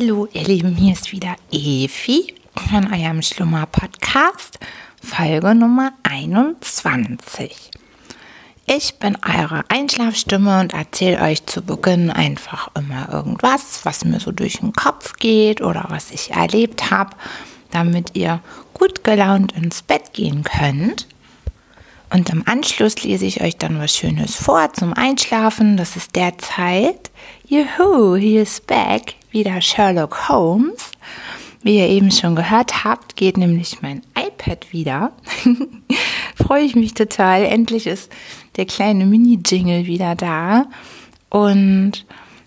Hallo, ihr Lieben, hier ist wieder Evi von eurem Schlummer-Podcast, Folge Nummer 21. Ich bin eure Einschlafstimme und erzähle euch zu Beginn einfach immer irgendwas, was mir so durch den Kopf geht oder was ich erlebt habe, damit ihr gut gelaunt ins Bett gehen könnt. Und im Anschluss lese ich euch dann was Schönes vor zum Einschlafen. Das ist der Zeit. Juhu, he is back. Wieder Sherlock Holmes. Wie ihr eben schon gehört habt, geht nämlich mein iPad wieder. Freue ich mich total. Endlich ist der kleine Mini-Jingle wieder da. Und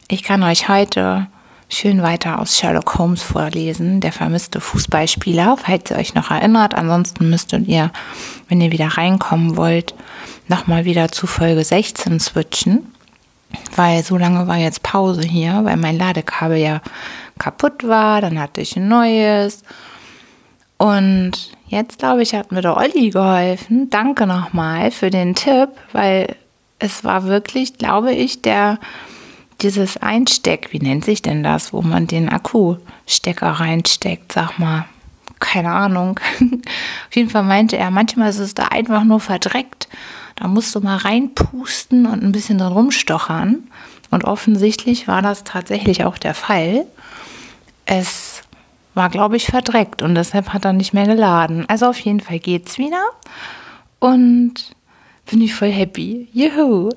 ich kann euch heute schön weiter aus Sherlock Holmes vorlesen, der vermisste Fußballspieler, falls ihr euch noch erinnert. Ansonsten müsstet ihr, wenn ihr wieder reinkommen wollt, nochmal wieder zu Folge 16 switchen, weil so lange war jetzt Pause hier, weil mein Ladekabel ja kaputt war, dann hatte ich ein neues. Und jetzt glaube ich, hat mir der Olli geholfen. Danke nochmal für den Tipp, weil es war wirklich, glaube ich, der dieses Einsteck, wie nennt sich denn das, wo man den Akkustecker reinsteckt, sag mal. Keine Ahnung. Auf jeden Fall meinte er, manchmal ist es da einfach nur verdreckt. Da musst du mal reinpusten und ein bisschen drin rumstochern. Und offensichtlich war das tatsächlich auch der Fall. Es war, glaube ich, verdreckt und deshalb hat er nicht mehr geladen. Also auf jeden Fall geht's wieder. Und bin ich voll happy. Juhu!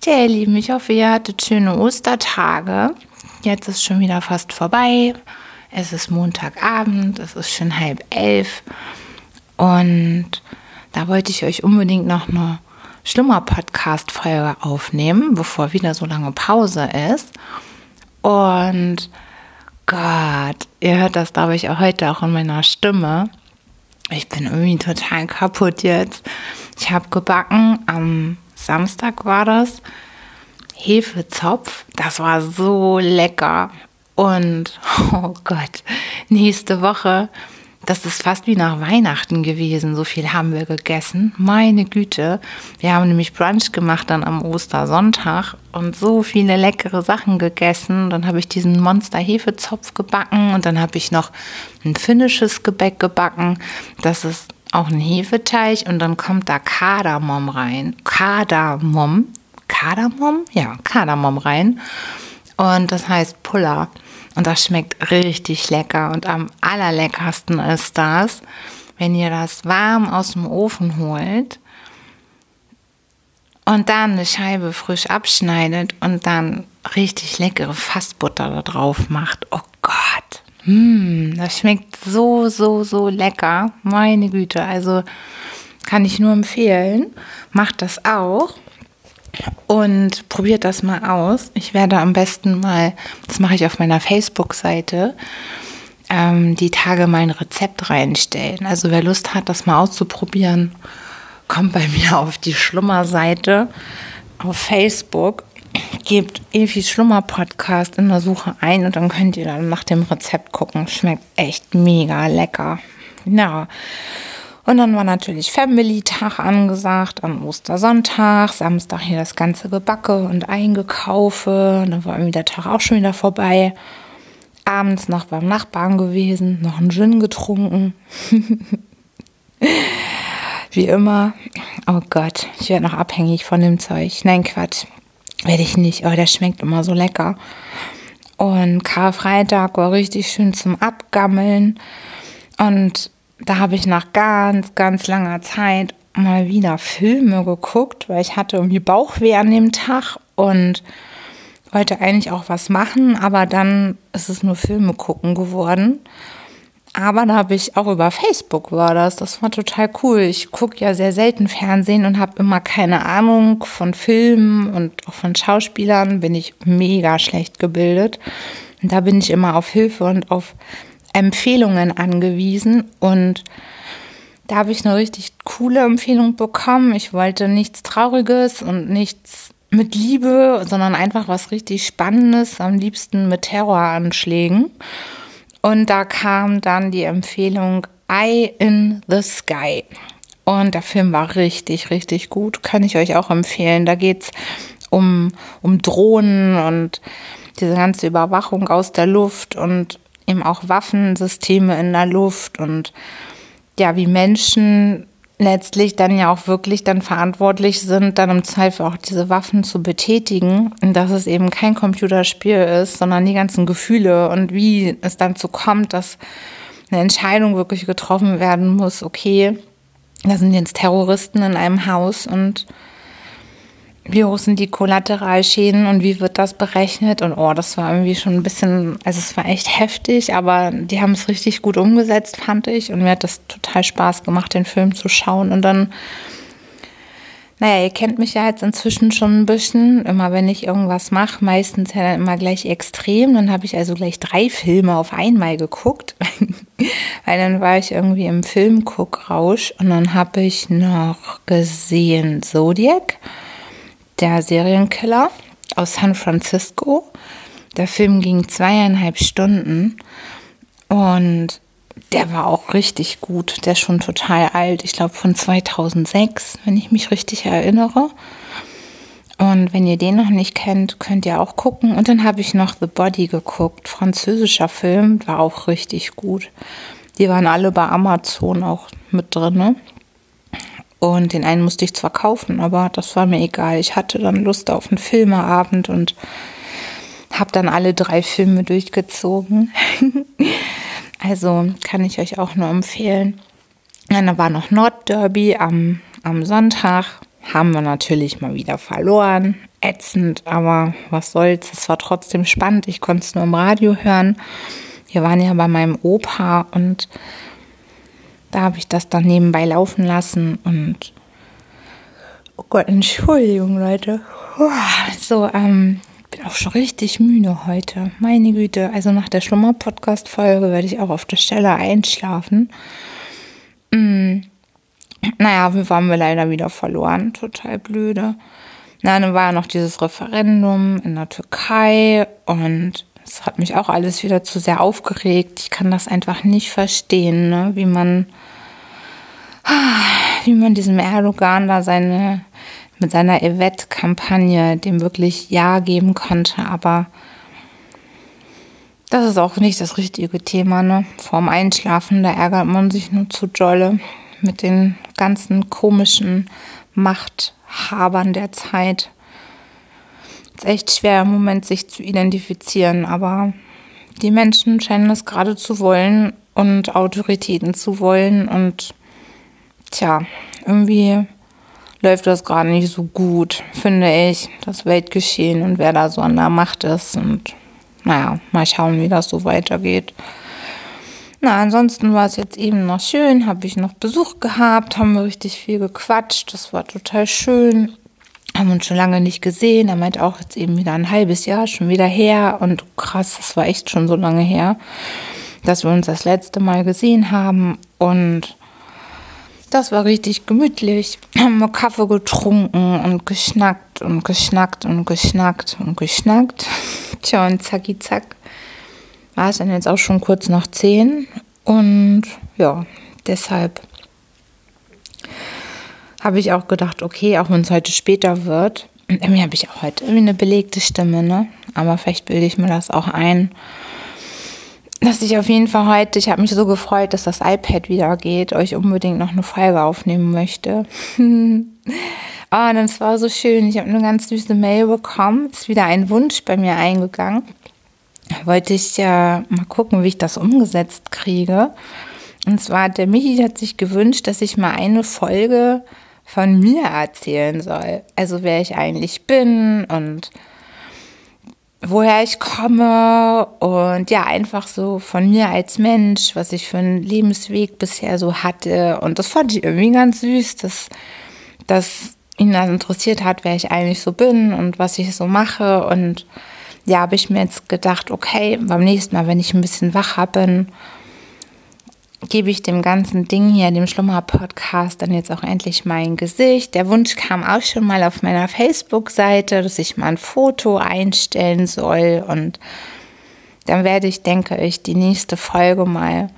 Tja, ihr Lieben, ich hoffe, ihr hattet schöne Ostertage. Jetzt ist schon wieder fast vorbei. Es ist Montagabend, es ist schon halb elf. Und da wollte ich euch unbedingt noch eine Schlummer-Podcast-Folge aufnehmen, bevor wieder so lange Pause ist. Und Gott, ihr hört das, glaube ich, auch heute auch in meiner Stimme. Ich bin irgendwie total kaputt jetzt. Ich habe gebacken am Samstag war das. Hefezopf, das war so lecker. Und, oh Gott, nächste Woche, das ist fast wie nach Weihnachten gewesen. So viel haben wir gegessen. Meine Güte. Wir haben nämlich Brunch gemacht dann am Ostersonntag und so viele leckere Sachen gegessen. Dann habe ich diesen Monster-Hefezopf gebacken und dann habe ich noch ein finnisches Gebäck gebacken. Das ist auch ein Hefeteig und dann kommt da Kardamom rein. Kardamom. Kardamom? Ja, Kardamom rein. Und das heißt Puller. Und das schmeckt richtig lecker. Und am allerleckersten ist das, wenn ihr das warm aus dem Ofen holt und dann eine Scheibe frisch abschneidet und dann richtig leckere Fassbutter da drauf macht. Oh Gott. Mmh, das schmeckt so, so, so lecker. Meine Güte. Also kann ich nur empfehlen. Macht das auch und probiert das mal aus. Ich werde am besten mal, das mache ich auf meiner Facebook-Seite, ähm, die Tage mein Rezept reinstellen. Also wer Lust hat, das mal auszuprobieren, kommt bei mir auf die Schlummerseite auf Facebook gebt Efis Schlummer-Podcast in der Suche ein und dann könnt ihr dann nach dem Rezept gucken. Schmeckt echt mega lecker. Ja. Und dann war natürlich Family-Tag angesagt am Ostersonntag, Samstag hier das ganze Gebacke und Eingekaufe. Und dann war irgendwie der Tag auch schon wieder vorbei. Abends noch beim Nachbarn gewesen, noch einen Gin getrunken. Wie immer. Oh Gott, ich werde noch abhängig von dem Zeug. Nein, Quatsch. Werde ich nicht, aber der schmeckt immer so lecker. Und Karfreitag war richtig schön zum Abgammeln. Und da habe ich nach ganz, ganz langer Zeit mal wieder Filme geguckt, weil ich hatte irgendwie Bauchweh an dem Tag und wollte eigentlich auch was machen, aber dann ist es nur Filme gucken geworden. Aber da habe ich auch über Facebook war das. Das war total cool. Ich gucke ja sehr selten Fernsehen und habe immer keine Ahnung von Filmen und auch von Schauspielern. Bin ich mega schlecht gebildet. Und da bin ich immer auf Hilfe und auf Empfehlungen angewiesen. Und da habe ich eine richtig coole Empfehlung bekommen. Ich wollte nichts Trauriges und nichts mit Liebe, sondern einfach was richtig Spannendes, am liebsten mit Terroranschlägen. Und da kam dann die Empfehlung Eye in the Sky. Und der Film war richtig, richtig gut. Kann ich euch auch empfehlen. Da geht es um, um Drohnen und diese ganze Überwachung aus der Luft und eben auch Waffensysteme in der Luft und ja, wie Menschen letztlich dann ja auch wirklich dann verantwortlich sind, dann im Zweifel auch diese Waffen zu betätigen und dass es eben kein Computerspiel ist, sondern die ganzen Gefühle und wie es dann zu kommt, dass eine Entscheidung wirklich getroffen werden muss, okay, da sind jetzt Terroristen in einem Haus und wie hoch sind die Kollateralschäden und wie wird das berechnet? Und oh, das war irgendwie schon ein bisschen, also es war echt heftig, aber die haben es richtig gut umgesetzt, fand ich. Und mir hat das total Spaß gemacht, den Film zu schauen. Und dann, naja, ihr kennt mich ja jetzt inzwischen schon ein bisschen. Immer wenn ich irgendwas mache, meistens ja dann immer gleich extrem. Dann habe ich also gleich drei Filme auf einmal geguckt. Weil dann war ich irgendwie im Filmguckrausch und dann habe ich noch gesehen Zodiac der Serienkiller aus San Francisco. Der Film ging zweieinhalb Stunden und der war auch richtig gut. Der ist schon total alt. Ich glaube von 2006, wenn ich mich richtig erinnere. Und wenn ihr den noch nicht kennt, könnt ihr auch gucken. Und dann habe ich noch The Body geguckt. Französischer Film, war auch richtig gut. Die waren alle bei Amazon auch mit drin. Ne? Und den einen musste ich zwar kaufen, aber das war mir egal. Ich hatte dann Lust auf einen Filmeabend und habe dann alle drei Filme durchgezogen. also kann ich euch auch nur empfehlen. Dann war noch Nordderby am, am Sonntag. Haben wir natürlich mal wieder verloren. Ätzend, aber was soll's. Es war trotzdem spannend. Ich konnte es nur im Radio hören. Wir waren ja bei meinem Opa und da habe ich das dann nebenbei laufen lassen und oh Gott, Entschuldigung, Leute. So, ähm, bin auch schon richtig müde heute. Meine Güte, also nach der Schlummer-Podcast-Folge werde ich auch auf der Stelle einschlafen. Mm. Naja, wir waren wir leider wieder verloren. Total blöde. Na, dann war ja noch dieses Referendum in der Türkei und das hat mich auch alles wieder zu sehr aufgeregt. Ich kann das einfach nicht verstehen, ne? wie man, wie man diesem Erdogan da seine, mit seiner Evet-Kampagne dem wirklich Ja geben konnte. Aber das ist auch nicht das richtige Thema, ne? Vorm Einschlafen, da ärgert man sich nur zu dolle mit den ganzen komischen Machthabern der Zeit ist echt schwer im Moment sich zu identifizieren, aber die Menschen scheinen es gerade zu wollen und Autoritäten zu wollen und tja, irgendwie läuft das gerade nicht so gut, finde ich, das Weltgeschehen und wer da so an der Macht ist und naja, mal schauen, wie das so weitergeht. Na, ansonsten war es jetzt eben noch schön, habe ich noch Besuch gehabt, haben wir richtig viel gequatscht, das war total schön haben uns schon lange nicht gesehen. Er meint auch jetzt eben wieder ein halbes Jahr schon wieder her. Und krass, das war echt schon so lange her, dass wir uns das letzte Mal gesehen haben. Und das war richtig gemütlich. Haben wir Kaffee getrunken und geschnackt und geschnackt und geschnackt und geschnackt. Tja, und zacki zack war es dann jetzt auch schon kurz nach zehn. Und ja, deshalb habe ich auch gedacht, okay, auch wenn es heute später wird, irgendwie habe ich auch heute irgendwie eine belegte Stimme, ne? Aber vielleicht bilde ich mir das auch ein, dass ich auf jeden Fall heute, ich habe mich so gefreut, dass das iPad wieder geht, euch unbedingt noch eine Folge aufnehmen möchte. Oh, das war so schön. Ich habe eine ganz süße Mail bekommen. Ist wieder ein Wunsch bei mir eingegangen. Wollte ich ja mal gucken, wie ich das umgesetzt kriege. Und zwar, der Michi hat sich gewünscht, dass ich mal eine Folge von mir erzählen soll. Also wer ich eigentlich bin und woher ich komme und ja, einfach so von mir als Mensch, was ich für einen Lebensweg bisher so hatte. Und das fand ich irgendwie ganz süß, dass, dass ihn das interessiert hat, wer ich eigentlich so bin und was ich so mache. Und ja, habe ich mir jetzt gedacht, okay, beim nächsten Mal, wenn ich ein bisschen wacher bin gebe ich dem ganzen Ding hier, dem Schlummer-Podcast, dann jetzt auch endlich mein Gesicht. Der Wunsch kam auch schon mal auf meiner Facebook-Seite, dass ich mal ein Foto einstellen soll. Und dann werde ich, denke ich, die nächste Folge mal,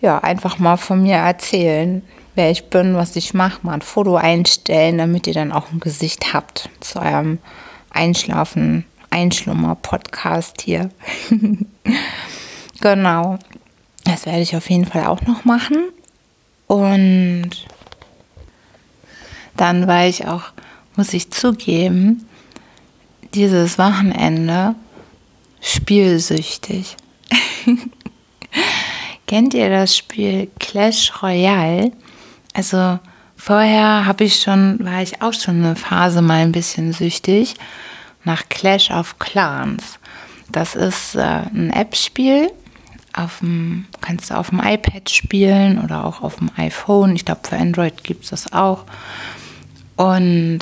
ja, einfach mal von mir erzählen, wer ich bin, was ich mache, mal ein Foto einstellen, damit ihr dann auch ein Gesicht habt zu eurem Einschlafen Einschlummer-Podcast hier. genau. Das werde ich auf jeden Fall auch noch machen. Und dann war ich auch, muss ich zugeben, dieses Wochenende spielsüchtig. Kennt ihr das Spiel Clash Royale? Also vorher habe ich schon, war ich auch schon eine Phase mal ein bisschen süchtig nach Clash of Clans. Das ist äh, ein App-Spiel. Auf dem, kannst du auf dem iPad spielen oder auch auf dem iPhone. Ich glaube, für Android gibt es das auch. Und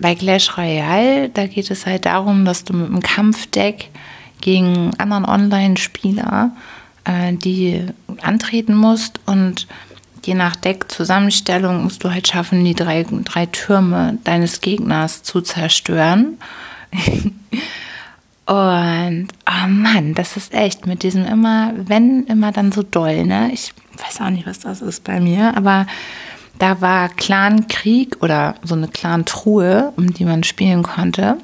bei Clash Royale, da geht es halt darum, dass du mit einem Kampfdeck gegen anderen Online-Spieler äh, die antreten musst und je nach Deckzusammenstellung musst du halt schaffen, die drei, drei Türme deines Gegners zu zerstören. und oh Mann, das ist echt mit diesem immer, wenn immer dann so doll, ne? Ich weiß auch nicht, was das ist bei mir, aber da war Clan-Krieg oder so eine Clan-Truhe, um die man spielen konnte.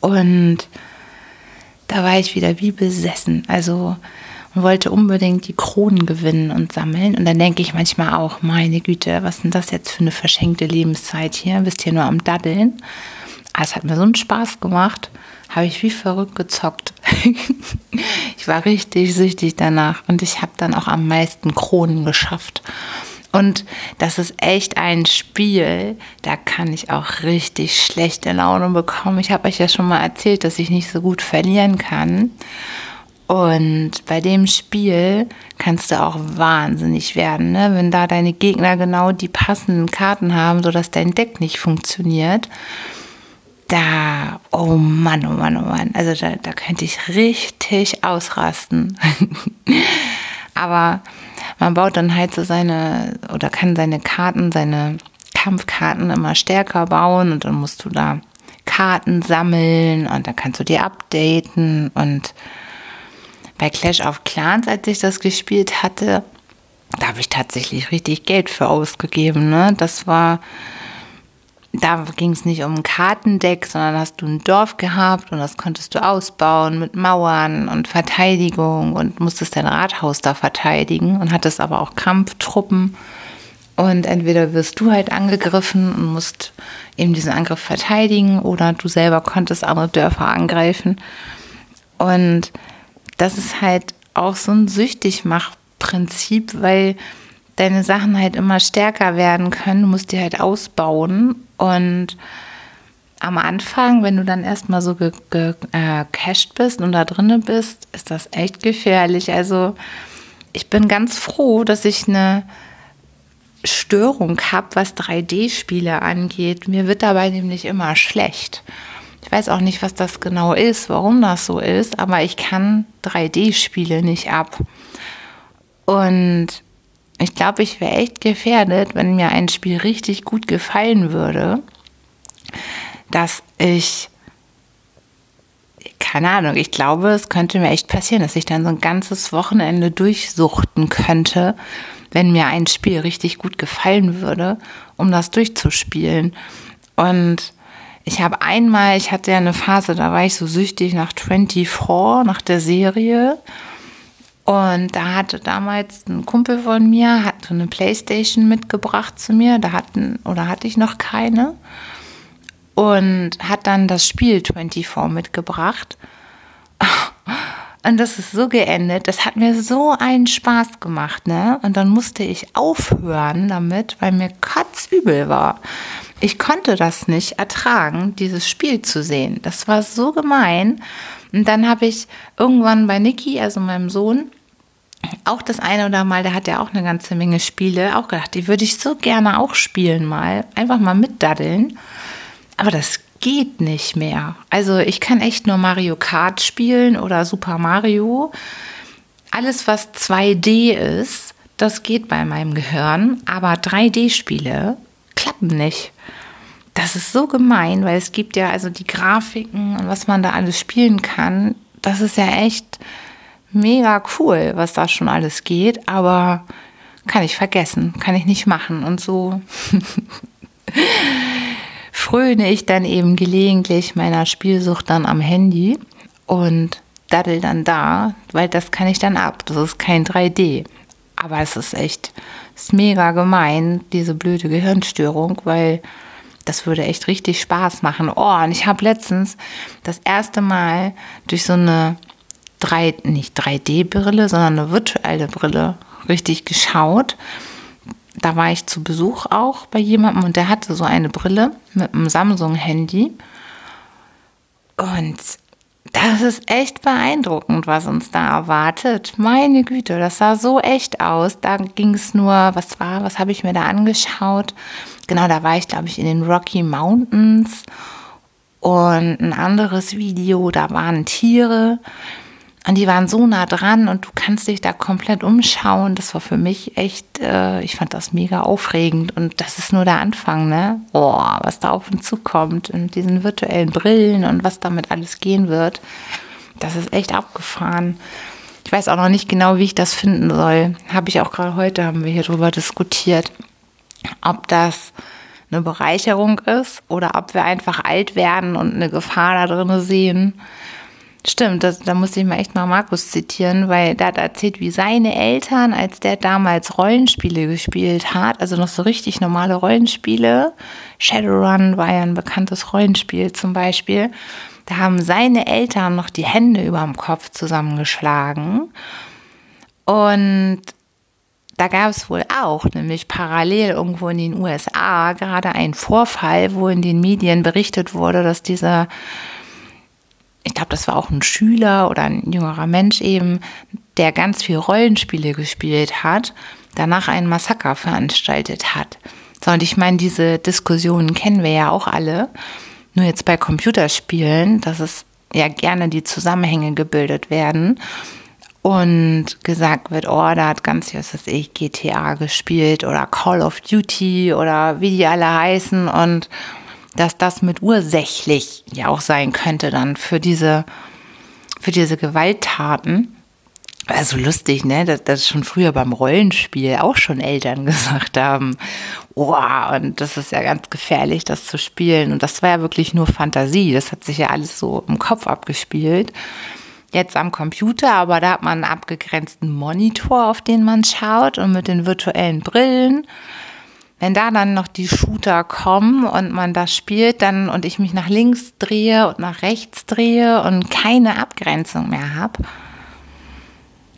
Und da war ich wieder wie besessen. Also wollte unbedingt die Kronen gewinnen und sammeln. Und dann denke ich manchmal auch, meine Güte, was ist denn das jetzt für eine verschenkte Lebenszeit hier? Bist hier nur am Daddeln. Aber es hat mir so einen Spaß gemacht. Habe ich wie verrückt gezockt. ich war richtig süchtig danach und ich habe dann auch am meisten Kronen geschafft. Und das ist echt ein Spiel, da kann ich auch richtig schlechte Laune bekommen. Ich habe euch ja schon mal erzählt, dass ich nicht so gut verlieren kann. Und bei dem Spiel kannst du auch wahnsinnig werden, ne? wenn da deine Gegner genau die passenden Karten haben, sodass dein Deck nicht funktioniert. Da, oh Mann, oh Mann, oh Mann. Also da, da könnte ich richtig ausrasten. Aber man baut dann halt so seine oder kann seine Karten, seine Kampfkarten immer stärker bauen und dann musst du da Karten sammeln und dann kannst du die updaten und bei Clash of Clans, als ich das gespielt hatte, da habe ich tatsächlich richtig Geld für ausgegeben. Ne? Das war da ging es nicht um ein Kartendeck, sondern hast du ein Dorf gehabt und das konntest du ausbauen mit Mauern und Verteidigung und musstest dein Rathaus da verteidigen und hattest aber auch Kampftruppen. Und entweder wirst du halt angegriffen und musst eben diesen Angriff verteidigen oder du selber konntest andere Dörfer angreifen. Und das ist halt auch so ein Süchtigmachprinzip, weil deine Sachen halt immer stärker werden können. Du musst die halt ausbauen. Und am Anfang, wenn du dann erstmal so gecached äh, bist und da drinnen bist, ist das echt gefährlich. Also ich bin ganz froh, dass ich eine Störung habe, was 3D-Spiele angeht. Mir wird dabei nämlich immer schlecht. Ich weiß auch nicht, was das genau ist, warum das so ist, aber ich kann 3D-Spiele nicht ab. Und ich glaube, ich wäre echt gefährdet, wenn mir ein Spiel richtig gut gefallen würde, dass ich, keine Ahnung, ich glaube, es könnte mir echt passieren, dass ich dann so ein ganzes Wochenende durchsuchten könnte, wenn mir ein Spiel richtig gut gefallen würde, um das durchzuspielen. Und ich habe einmal, ich hatte ja eine Phase, da war ich so süchtig nach 24, nach der Serie. Und da hatte damals ein Kumpel von mir, hat so eine Playstation mitgebracht zu mir, da hatten, oder hatte ich noch keine. Und hat dann das Spiel 24 mitgebracht. Und das ist so geendet. Das hat mir so einen Spaß gemacht, ne? Und dann musste ich aufhören damit, weil mir kotzübel war. Ich konnte das nicht ertragen, dieses Spiel zu sehen. Das war so gemein. Und dann habe ich irgendwann bei Niki, also meinem Sohn, auch das eine oder mal, der hat ja auch eine ganze Menge Spiele, auch gedacht, die würde ich so gerne auch spielen mal, einfach mal mitdaddeln. Aber das geht nicht mehr. Also ich kann echt nur Mario Kart spielen oder Super Mario. Alles, was 2D ist, das geht bei meinem Gehirn, aber 3D-Spiele klappen nicht. Das ist so gemein, weil es gibt ja also die Grafiken und was man da alles spielen kann. Das ist ja echt mega cool, was da schon alles geht, aber kann ich vergessen, kann ich nicht machen. Und so fröne ich dann eben gelegentlich meiner Spielsucht dann am Handy und daddel dann da, weil das kann ich dann ab. Das ist kein 3D. Aber es ist echt, ist mega gemein, diese blöde Gehirnstörung, weil das würde echt richtig Spaß machen. Oh, und ich habe letztens das erste Mal durch so eine 3, nicht 3D-Brille, sondern eine virtuelle Brille richtig geschaut. Da war ich zu Besuch auch bei jemandem und der hatte so eine Brille mit einem Samsung-Handy. Und das ist echt beeindruckend, was uns da erwartet. Meine Güte, das sah so echt aus. Da ging es nur, was war, was habe ich mir da angeschaut? Genau, da war ich, glaube ich, in den Rocky Mountains. Und ein anderes Video, da waren Tiere. Und die waren so nah dran und du kannst dich da komplett umschauen. Das war für mich echt, äh, ich fand das mega aufregend. Und das ist nur der Anfang, ne? Oh, was da auf uns zukommt und diesen virtuellen Brillen und was damit alles gehen wird. Das ist echt abgefahren. Ich weiß auch noch nicht genau, wie ich das finden soll. Habe ich auch gerade heute, haben wir hier drüber diskutiert, ob das eine Bereicherung ist oder ob wir einfach alt werden und eine Gefahr da drin sehen. Stimmt, das, da muss ich mal echt mal Markus zitieren, weil der hat erzählt, wie seine Eltern, als der damals Rollenspiele gespielt hat, also noch so richtig normale Rollenspiele, Shadowrun war ja ein bekanntes Rollenspiel zum Beispiel, da haben seine Eltern noch die Hände über dem Kopf zusammengeschlagen. Und da gab es wohl auch, nämlich parallel irgendwo in den USA, gerade einen Vorfall, wo in den Medien berichtet wurde, dass dieser ich glaube, das war auch ein Schüler oder ein jüngerer Mensch eben, der ganz viel Rollenspiele gespielt hat, danach einen Massaker veranstaltet hat. So, und ich meine, diese Diskussionen kennen wir ja auch alle. Nur jetzt bei Computerspielen, dass es ja gerne die Zusammenhänge gebildet werden und gesagt wird, oh, da hat ganz, was weiß ich, GTA gespielt oder Call of Duty oder wie die alle heißen und dass das mit ursächlich ja auch sein könnte dann für diese, für diese Gewalttaten. Also lustig, ne? Dass, dass schon früher beim Rollenspiel auch schon Eltern gesagt haben, oh, und das ist ja ganz gefährlich, das zu spielen. Und das war ja wirklich nur Fantasie. Das hat sich ja alles so im Kopf abgespielt. Jetzt am Computer, aber da hat man einen abgegrenzten Monitor, auf den man schaut und mit den virtuellen Brillen wenn da dann noch die Shooter kommen und man das spielt, dann und ich mich nach links drehe und nach rechts drehe und keine Abgrenzung mehr habe,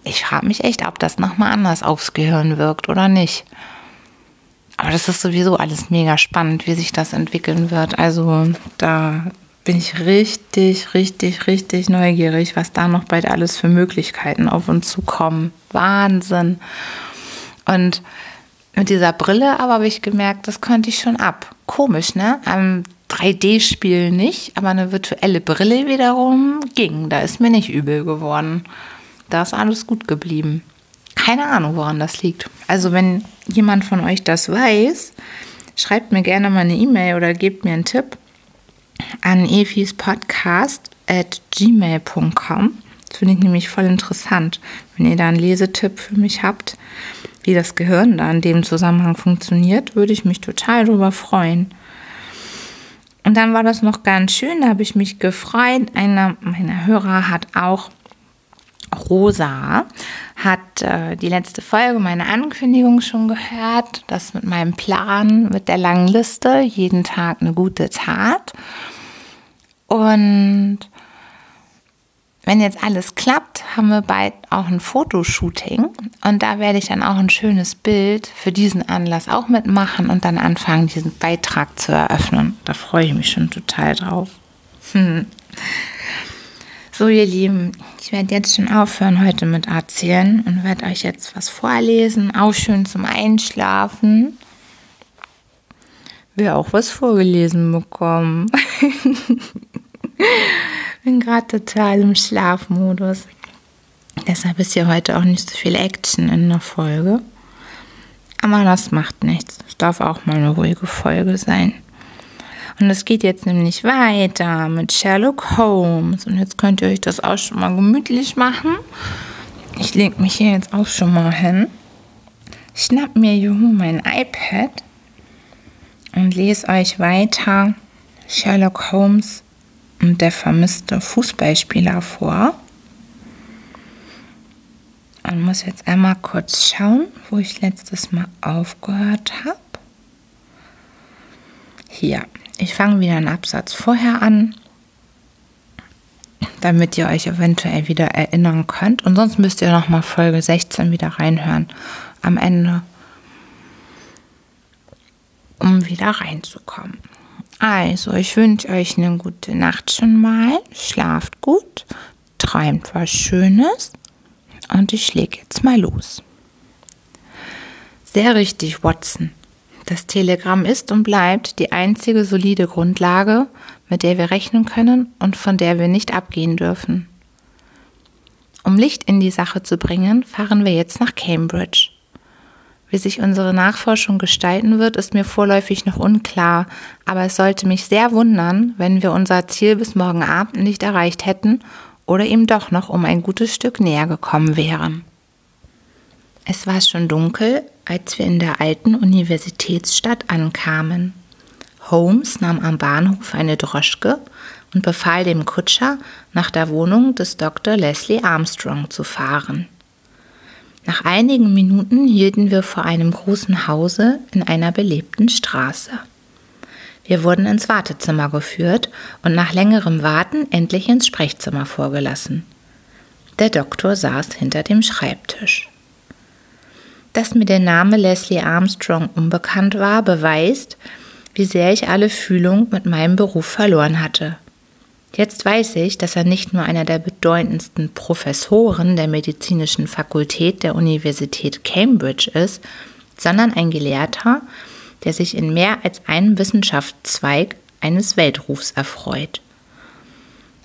ich frage mich echt, ob das nochmal anders aufs Gehirn wirkt oder nicht. Aber das ist sowieso alles mega spannend, wie sich das entwickeln wird. Also da bin ich richtig, richtig, richtig neugierig, was da noch bald alles für Möglichkeiten auf uns zukommen. Wahnsinn. Und mit dieser Brille aber habe ich gemerkt, das konnte ich schon ab. Komisch, ne? Am 3D-Spiel nicht, aber eine virtuelle Brille wiederum ging. Da ist mir nicht übel geworden. Da ist alles gut geblieben. Keine Ahnung, woran das liegt. Also, wenn jemand von euch das weiß, schreibt mir gerne mal eine E-Mail oder gebt mir einen Tipp an efispodcast at gmail.com. Finde ich nämlich voll interessant, wenn ihr da einen Lesetipp für mich habt wie das Gehirn da in dem Zusammenhang funktioniert, würde ich mich total darüber freuen. Und dann war das noch ganz schön, da habe ich mich gefreut. Einer meiner Hörer hat auch Rosa hat äh, die letzte Folge meine Ankündigung schon gehört, das mit meinem Plan, mit der langen Liste, jeden Tag eine gute Tat. Und wenn jetzt alles klappt, haben wir bald auch ein Fotoshooting und da werde ich dann auch ein schönes Bild für diesen Anlass auch mitmachen und dann anfangen, diesen Beitrag zu eröffnen. Da freue ich mich schon total drauf. Hm. So, ihr Lieben, ich werde jetzt schon aufhören heute mit erzählen und werde euch jetzt was vorlesen, auch schön zum Einschlafen. Wir auch was vorgelesen bekommen. bin gerade total im Schlafmodus. Deshalb ist hier heute auch nicht so viel Action in der Folge. Aber das macht nichts. Es darf auch mal eine ruhige Folge sein. Und es geht jetzt nämlich weiter mit Sherlock Holmes. Und jetzt könnt ihr euch das auch schon mal gemütlich machen. Ich lege mich hier jetzt auch schon mal hin. Schnapp mir juhu mein iPad und lese euch weiter Sherlock Holmes und der vermisste Fußballspieler vor. Und muss jetzt einmal kurz schauen, wo ich letztes Mal aufgehört habe. Hier, ich fange wieder einen Absatz vorher an, damit ihr euch eventuell wieder erinnern könnt. Und sonst müsst ihr nochmal Folge 16 wieder reinhören am Ende, um wieder reinzukommen. Also, ich wünsche euch eine gute Nacht schon mal. Schlaft gut, träumt was Schönes und ich lege jetzt mal los. Sehr richtig, Watson. Das Telegramm ist und bleibt die einzige solide Grundlage, mit der wir rechnen können und von der wir nicht abgehen dürfen. Um Licht in die Sache zu bringen, fahren wir jetzt nach Cambridge. Wie sich unsere Nachforschung gestalten wird, ist mir vorläufig noch unklar, aber es sollte mich sehr wundern, wenn wir unser Ziel bis morgen Abend nicht erreicht hätten oder ihm doch noch um ein gutes Stück näher gekommen wären. Es war schon dunkel, als wir in der alten Universitätsstadt ankamen. Holmes nahm am Bahnhof eine Droschke und befahl dem Kutscher, nach der Wohnung des Dr. Leslie Armstrong zu fahren. Nach einigen Minuten hielten wir vor einem großen Hause in einer belebten Straße. Wir wurden ins Wartezimmer geführt und nach längerem Warten endlich ins Sprechzimmer vorgelassen. Der Doktor saß hinter dem Schreibtisch. Dass mir der Name Leslie Armstrong unbekannt war, beweist, wie sehr ich alle Fühlung mit meinem Beruf verloren hatte. Jetzt weiß ich, dass er nicht nur einer der bedeutendsten Professoren der medizinischen Fakultät der Universität Cambridge ist, sondern ein Gelehrter, der sich in mehr als einem Wissenschaftszweig eines Weltrufs erfreut.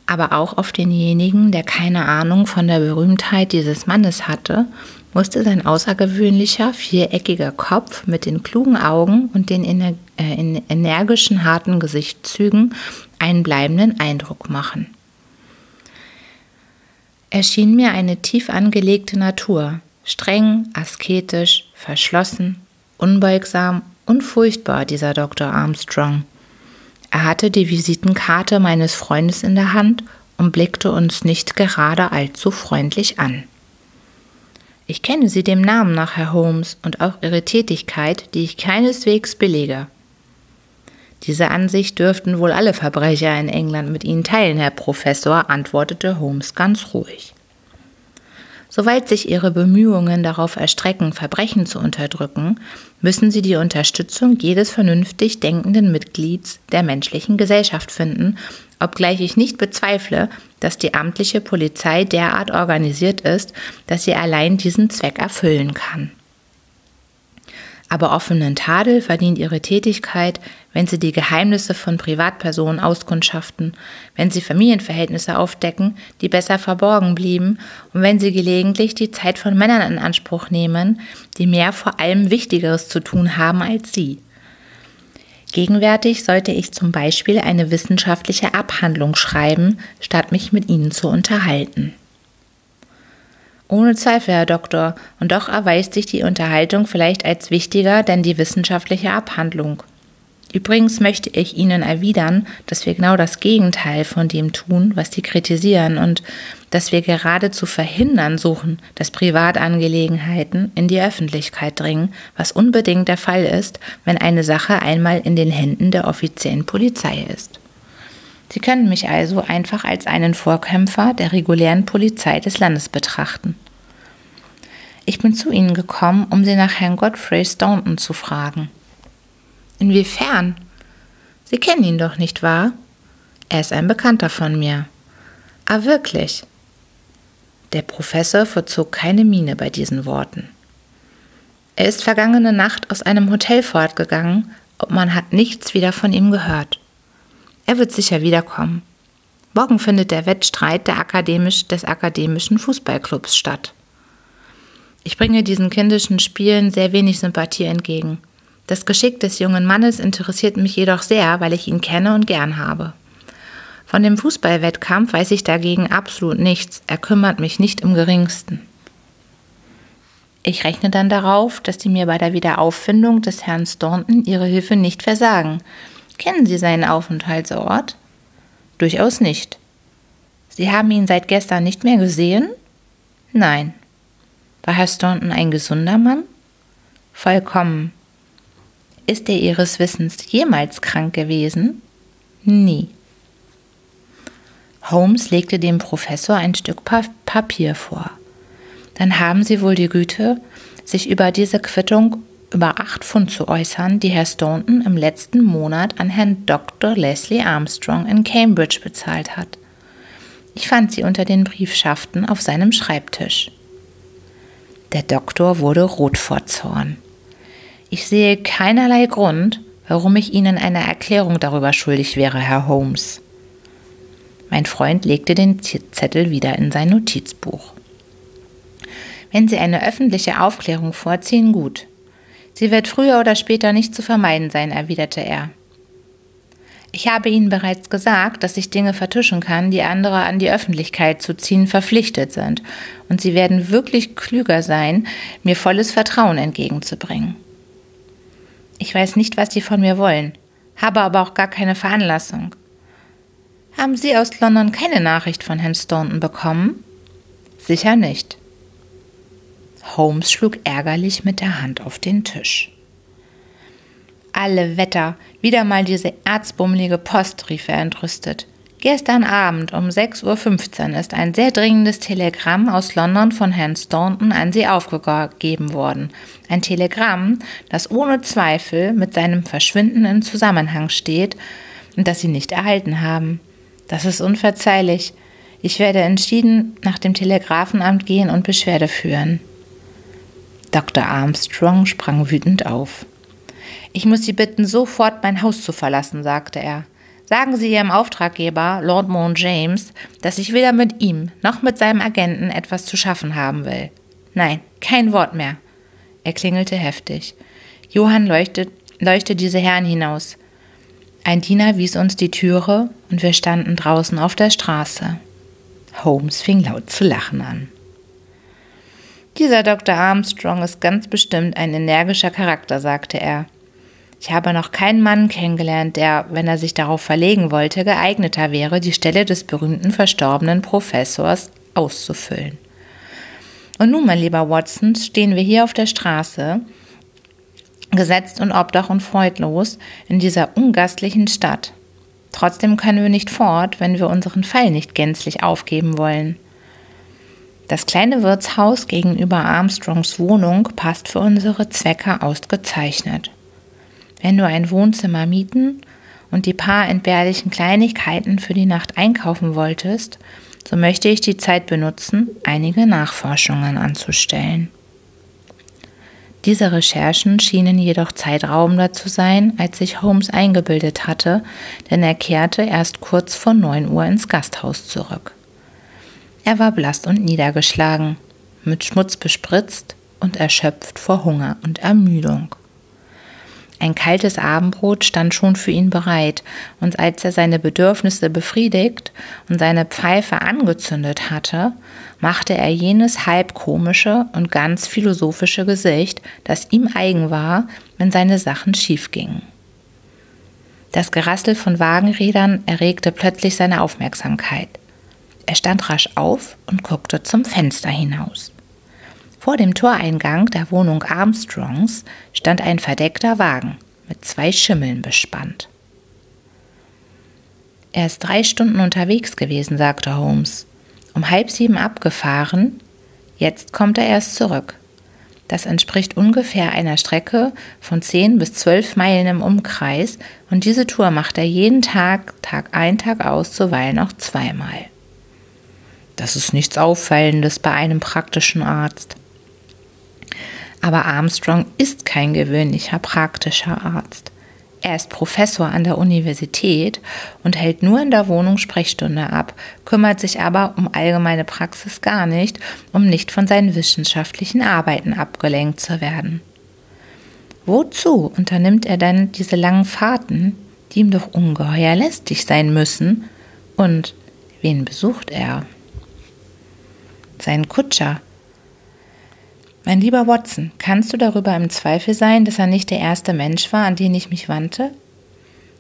Aber auch auf denjenigen, der keine Ahnung von der Berühmtheit dieses Mannes hatte, musste sein außergewöhnlicher, viereckiger Kopf mit den klugen Augen und den ener äh, energischen, harten Gesichtszügen einen bleibenden Eindruck machen. Er schien mir eine tief angelegte Natur, streng, asketisch, verschlossen, unbeugsam und furchtbar, dieser Dr. Armstrong. Er hatte die Visitenkarte meines Freundes in der Hand und blickte uns nicht gerade allzu freundlich an. Ich kenne Sie dem Namen nach, Herr Holmes, und auch Ihre Tätigkeit, die ich keineswegs belege. Diese Ansicht dürften wohl alle Verbrecher in England mit Ihnen teilen, Herr Professor, antwortete Holmes ganz ruhig. Soweit sich Ihre Bemühungen darauf erstrecken, Verbrechen zu unterdrücken, müssen Sie die Unterstützung jedes vernünftig denkenden Mitglieds der menschlichen Gesellschaft finden, obgleich ich nicht bezweifle, dass die amtliche Polizei derart organisiert ist, dass sie allein diesen Zweck erfüllen kann aber offenen Tadel verdient ihre Tätigkeit, wenn sie die Geheimnisse von Privatpersonen auskundschaften, wenn sie Familienverhältnisse aufdecken, die besser verborgen blieben, und wenn sie gelegentlich die Zeit von Männern in Anspruch nehmen, die mehr vor allem Wichtigeres zu tun haben als sie. Gegenwärtig sollte ich zum Beispiel eine wissenschaftliche Abhandlung schreiben, statt mich mit ihnen zu unterhalten. Ohne Zweifel, Herr Doktor, und doch erweist sich die Unterhaltung vielleicht als wichtiger denn die wissenschaftliche Abhandlung. Übrigens möchte ich Ihnen erwidern, dass wir genau das Gegenteil von dem tun, was Sie kritisieren und dass wir geradezu verhindern suchen, dass Privatangelegenheiten in die Öffentlichkeit dringen, was unbedingt der Fall ist, wenn eine Sache einmal in den Händen der offiziellen Polizei ist. Sie können mich also einfach als einen Vorkämpfer der regulären Polizei des Landes betrachten. Ich bin zu Ihnen gekommen, um Sie nach Herrn Godfrey Staunton zu fragen. Inwiefern? Sie kennen ihn doch nicht wahr? Er ist ein Bekannter von mir. Ah, wirklich? Der Professor verzog keine Miene bei diesen Worten. Er ist vergangene Nacht aus einem Hotel fortgegangen, und man hat nichts wieder von ihm gehört. Er wird sicher wiederkommen. Morgen findet der Wettstreit der Akademisch, des akademischen Fußballclubs statt. Ich bringe diesen kindischen Spielen sehr wenig Sympathie entgegen. Das Geschick des jungen Mannes interessiert mich jedoch sehr, weil ich ihn kenne und gern habe. Von dem Fußballwettkampf weiß ich dagegen absolut nichts. Er kümmert mich nicht im geringsten. Ich rechne dann darauf, dass die mir bei der Wiederauffindung des Herrn Staunton ihre Hilfe nicht versagen. Kennen Sie seinen Aufenthaltsort? Durchaus nicht. Sie haben ihn seit gestern nicht mehr gesehen? Nein. War Herr Staunton ein gesunder Mann? Vollkommen. Ist er Ihres Wissens jemals krank gewesen? Nie. Holmes legte dem Professor ein Stück pa Papier vor. Dann haben Sie wohl die Güte, sich über diese Quittung über acht Pfund zu äußern, die Herr Staunton im letzten Monat an Herrn Dr. Leslie Armstrong in Cambridge bezahlt hat. Ich fand sie unter den Briefschaften auf seinem Schreibtisch. Der Doktor wurde rot vor Zorn. Ich sehe keinerlei Grund, warum ich Ihnen eine Erklärung darüber schuldig wäre, Herr Holmes. Mein Freund legte den Zettel wieder in sein Notizbuch. Wenn Sie eine öffentliche Aufklärung vorziehen, gut. Sie wird früher oder später nicht zu vermeiden sein, erwiderte er. Ich habe Ihnen bereits gesagt, dass ich Dinge vertuschen kann, die andere an die Öffentlichkeit zu ziehen verpflichtet sind, und Sie werden wirklich klüger sein, mir volles Vertrauen entgegenzubringen. Ich weiß nicht, was Sie von mir wollen, habe aber auch gar keine Veranlassung. Haben Sie aus London keine Nachricht von Herrn Staunton bekommen? Sicher nicht. Holmes schlug ärgerlich mit der Hand auf den Tisch. Alle Wetter, wieder mal diese erzbummelige Post, rief er entrüstet. Gestern Abend um 6.15 Uhr ist ein sehr dringendes Telegramm aus London von Herrn Staunton an Sie aufgegeben worden. Ein Telegramm, das ohne Zweifel mit seinem Verschwinden in Zusammenhang steht und das Sie nicht erhalten haben. Das ist unverzeihlich. Ich werde entschieden nach dem Telegrafenamt gehen und Beschwerde führen. Dr. Armstrong sprang wütend auf. Ich muss Sie bitten, sofort mein Haus zu verlassen, sagte er. Sagen Sie Ihrem Auftraggeber, Lord Mount James, dass ich weder mit ihm noch mit seinem Agenten etwas zu schaffen haben will. Nein, kein Wort mehr. Er klingelte heftig. Johann leuchtet, leuchtet diese Herren hinaus. Ein Diener wies uns die Türe und wir standen draußen auf der Straße. Holmes fing laut zu lachen an. Dieser Dr. Armstrong ist ganz bestimmt ein energischer Charakter, sagte er. Ich habe noch keinen Mann kennengelernt, der, wenn er sich darauf verlegen wollte, geeigneter wäre, die Stelle des berühmten verstorbenen Professors auszufüllen. Und nun, mein lieber Watson, stehen wir hier auf der Straße, gesetzt und obdach und freudlos, in dieser ungastlichen Stadt. Trotzdem können wir nicht fort, wenn wir unseren Fall nicht gänzlich aufgeben wollen. Das kleine Wirtshaus gegenüber Armstrongs Wohnung passt für unsere Zwecke ausgezeichnet. Wenn du ein Wohnzimmer mieten und die paar entbehrlichen Kleinigkeiten für die Nacht einkaufen wolltest, so möchte ich die Zeit benutzen, einige Nachforschungen anzustellen. Diese Recherchen schienen jedoch zeitraubender zu sein, als sich Holmes eingebildet hatte, denn er kehrte erst kurz vor neun Uhr ins Gasthaus zurück. Er war blass und niedergeschlagen, mit Schmutz bespritzt und erschöpft vor Hunger und Ermüdung. Ein kaltes Abendbrot stand schon für ihn bereit, und als er seine Bedürfnisse befriedigt und seine Pfeife angezündet hatte, machte er jenes halb komische und ganz philosophische Gesicht, das ihm eigen war, wenn seine Sachen schief gingen. Das Gerassel von Wagenrädern erregte plötzlich seine Aufmerksamkeit. Er stand rasch auf und guckte zum Fenster hinaus. Vor dem Toreingang der Wohnung Armstrongs stand ein verdeckter Wagen mit zwei Schimmeln bespannt. Er ist drei Stunden unterwegs gewesen, sagte Holmes. Um halb sieben abgefahren, jetzt kommt er erst zurück. Das entspricht ungefähr einer Strecke von zehn bis zwölf Meilen im Umkreis und diese Tour macht er jeden Tag, Tag ein, Tag aus, zuweilen auch zweimal. Das ist nichts Auffallendes bei einem praktischen Arzt. Aber Armstrong ist kein gewöhnlicher praktischer Arzt. Er ist Professor an der Universität und hält nur in der Wohnung Sprechstunde ab, kümmert sich aber um allgemeine Praxis gar nicht, um nicht von seinen wissenschaftlichen Arbeiten abgelenkt zu werden. Wozu unternimmt er denn diese langen Fahrten, die ihm doch ungeheuer lästig sein müssen? Und wen besucht er? seinen Kutscher. Mein lieber Watson, kannst du darüber im Zweifel sein, dass er nicht der erste Mensch war, an den ich mich wandte?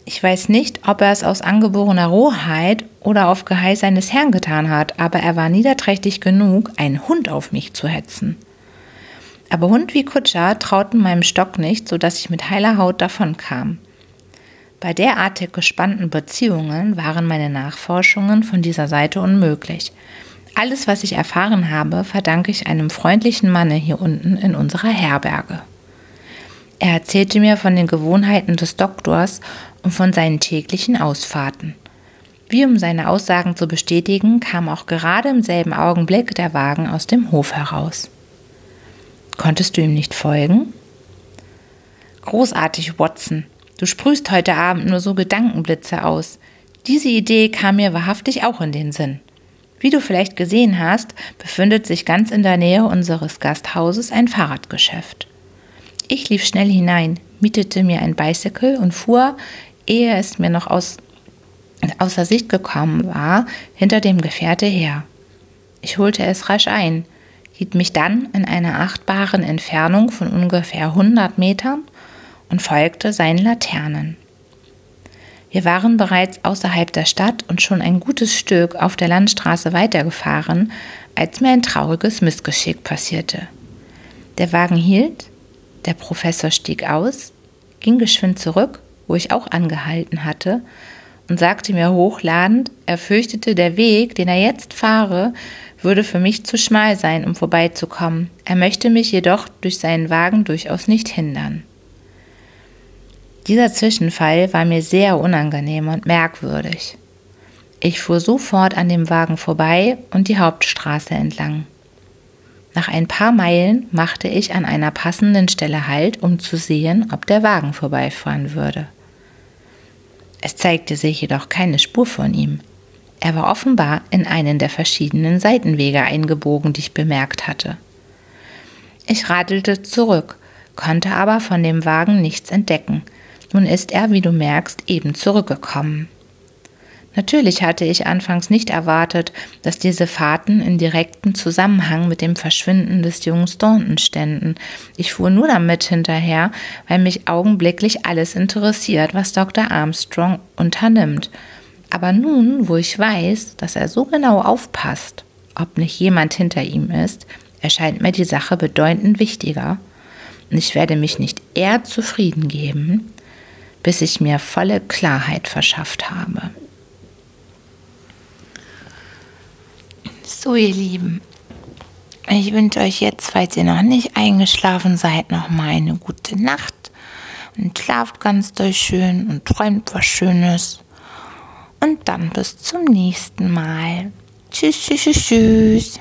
Ich weiß nicht, ob er es aus angeborener Rohheit oder auf Geheiß seines Herrn getan hat, aber er war niederträchtig genug, einen Hund auf mich zu hetzen. Aber Hund wie Kutscher trauten meinem Stock nicht, so dass ich mit heiler Haut davonkam. Bei derartig gespannten Beziehungen waren meine Nachforschungen von dieser Seite unmöglich. Alles, was ich erfahren habe, verdanke ich einem freundlichen Manne hier unten in unserer Herberge. Er erzählte mir von den Gewohnheiten des Doktors und von seinen täglichen Ausfahrten. Wie um seine Aussagen zu bestätigen, kam auch gerade im selben Augenblick der Wagen aus dem Hof heraus. Konntest du ihm nicht folgen? Großartig, Watson. Du sprühst heute Abend nur so Gedankenblitze aus. Diese Idee kam mir wahrhaftig auch in den Sinn. Wie du vielleicht gesehen hast, befindet sich ganz in der Nähe unseres Gasthauses ein Fahrradgeschäft. Ich lief schnell hinein, mietete mir ein Bicycle und fuhr, ehe es mir noch aus, außer Sicht gekommen war, hinter dem Gefährte her. Ich holte es rasch ein, hielt mich dann in einer achtbaren Entfernung von ungefähr 100 Metern und folgte seinen Laternen. Wir waren bereits außerhalb der Stadt und schon ein gutes Stück auf der Landstraße weitergefahren, als mir ein trauriges Missgeschick passierte. Der Wagen hielt, der Professor stieg aus, ging geschwind zurück, wo ich auch angehalten hatte, und sagte mir hochladend, er fürchtete, der Weg, den er jetzt fahre, würde für mich zu schmal sein, um vorbeizukommen. Er möchte mich jedoch durch seinen Wagen durchaus nicht hindern. Dieser Zwischenfall war mir sehr unangenehm und merkwürdig. Ich fuhr sofort an dem Wagen vorbei und die Hauptstraße entlang. Nach ein paar Meilen machte ich an einer passenden Stelle Halt, um zu sehen, ob der Wagen vorbeifahren würde. Es zeigte sich jedoch keine Spur von ihm. Er war offenbar in einen der verschiedenen Seitenwege eingebogen, die ich bemerkt hatte. Ich radelte zurück, konnte aber von dem Wagen nichts entdecken, nun ist er, wie du merkst, eben zurückgekommen. Natürlich hatte ich anfangs nicht erwartet, dass diese Fahrten in direktem Zusammenhang mit dem Verschwinden des jungen Staunton ständen. Ich fuhr nur damit hinterher, weil mich augenblicklich alles interessiert, was Dr. Armstrong unternimmt. Aber nun, wo ich weiß, dass er so genau aufpasst, ob nicht jemand hinter ihm ist, erscheint mir die Sache bedeutend wichtiger. Und ich werde mich nicht eher zufrieden geben, bis ich mir volle Klarheit verschafft habe. So, ihr Lieben, ich wünsche euch jetzt, falls ihr noch nicht eingeschlafen seid, noch mal eine gute Nacht und schlaft ganz doll schön und träumt was Schönes. Und dann bis zum nächsten Mal. Tschüss, tschüss, tschüss.